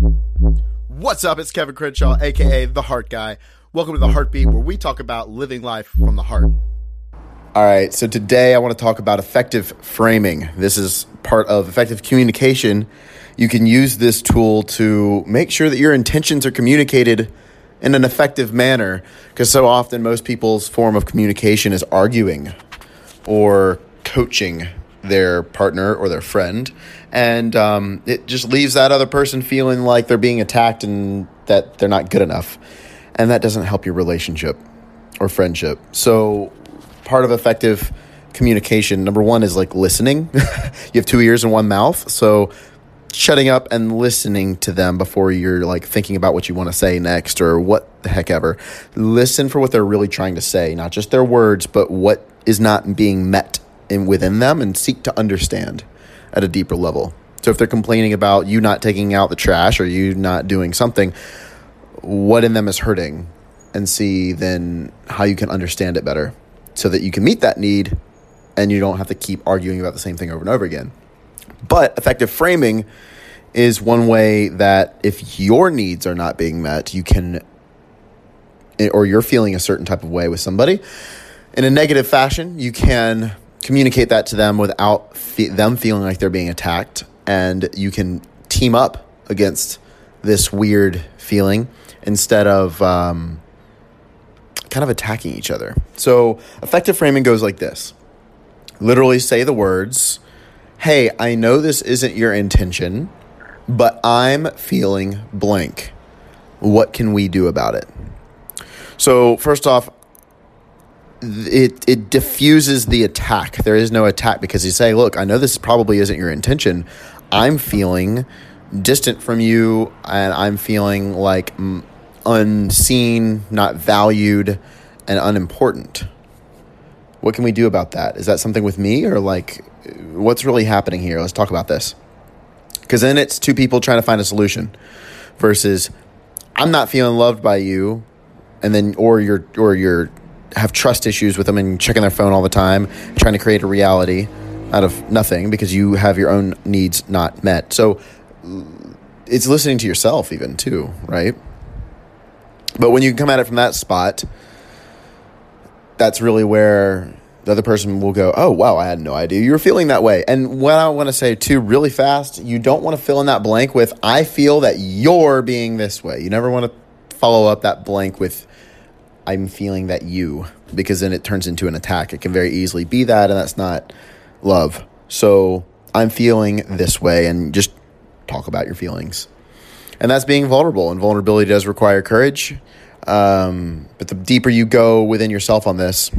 What's up? It's Kevin Crenshaw, aka The Heart Guy. Welcome to The Heartbeat, where we talk about living life from the heart. All right, so today I want to talk about effective framing. This is part of effective communication. You can use this tool to make sure that your intentions are communicated in an effective manner, because so often most people's form of communication is arguing or coaching their partner or their friend, and um, it just leaves that other person feeling like they're being attacked and that they're not good enough, and that doesn't help your relationship or friendship. So, part of effective communication number one is like listening. you have two ears and one mouth, so shutting up and listening to them before you're like thinking about what you want to say next or what the heck ever. Listen for what they're really trying to say, not just their words, but what is not being met in within them and seek to understand at a deeper level. So if they're complaining about you not taking out the trash or you not doing something, what in them is hurting and see then how you can understand it better so that you can meet that need and you don't have to keep arguing about the same thing over and over again. But effective framing is one way that if your needs are not being met, you can, or you're feeling a certain type of way with somebody in a negative fashion, you can communicate that to them without fe- them feeling like they're being attacked. And you can team up against this weird feeling instead of um, kind of attacking each other. So, effective framing goes like this literally say the words hey, I know this isn't your intention, but I'm feeling blank. What can we do about it? So, first off, it it diffuses the attack. There is no attack because you say, "Look, I know this probably isn't your intention. I'm feeling distant from you and I'm feeling like unseen, not valued, and unimportant." What can we do about that? Is that something with me or like what's really happening here? Let's talk about this. Cuz then it's two people trying to find a solution versus I'm not feeling loved by you and then or you're or you're have trust issues with them and checking their phone all the time, trying to create a reality out of nothing because you have your own needs not met. So it's listening to yourself even too, right? But when you come at it from that spot, that's really where the other person will go, Oh, wow, I had no idea you were feeling that way. And what I want to say too, really fast, you don't want to fill in that blank with, I feel that you're being this way. You never want to follow up that blank with, I'm feeling that you, because then it turns into an attack. It can very easily be that, and that's not love. So I'm feeling this way, and just talk about your feelings. And that's being vulnerable, and vulnerability does require courage. Um, but the deeper you go within yourself on this,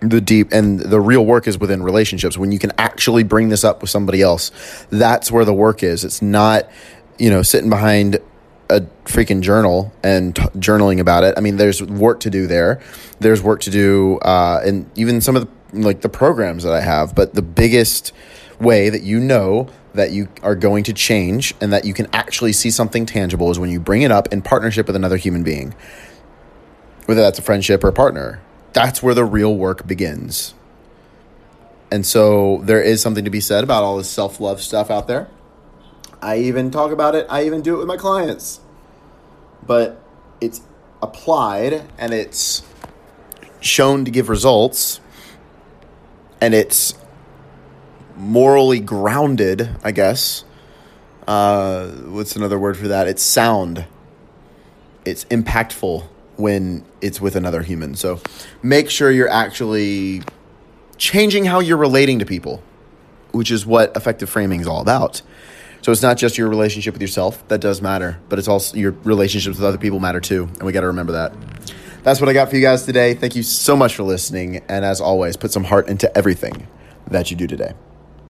the deep and the real work is within relationships when you can actually bring this up with somebody else that's where the work is it's not you know sitting behind a freaking journal and t- journaling about it. I mean there's work to do there. There's work to do uh, and even some of the like the programs that i have. But the biggest way that you know that you are going to change and that you can actually see something tangible is when you bring it up in partnership with another human being. Whether that's a friendship or a partner. That's where the real work begins. And so there is something to be said about all this self love stuff out there. I even talk about it, I even do it with my clients. But it's applied and it's shown to give results and it's morally grounded, I guess. Uh, what's another word for that? It's sound. It's impactful when it's with another human. So make sure you're actually changing how you're relating to people, which is what effective framing is all about. So it's not just your relationship with yourself that does matter, but it's also your relationships with other people matter too. And we got to remember that. That's what I got for you guys today. Thank you so much for listening. And as always, put some heart into everything that you do today.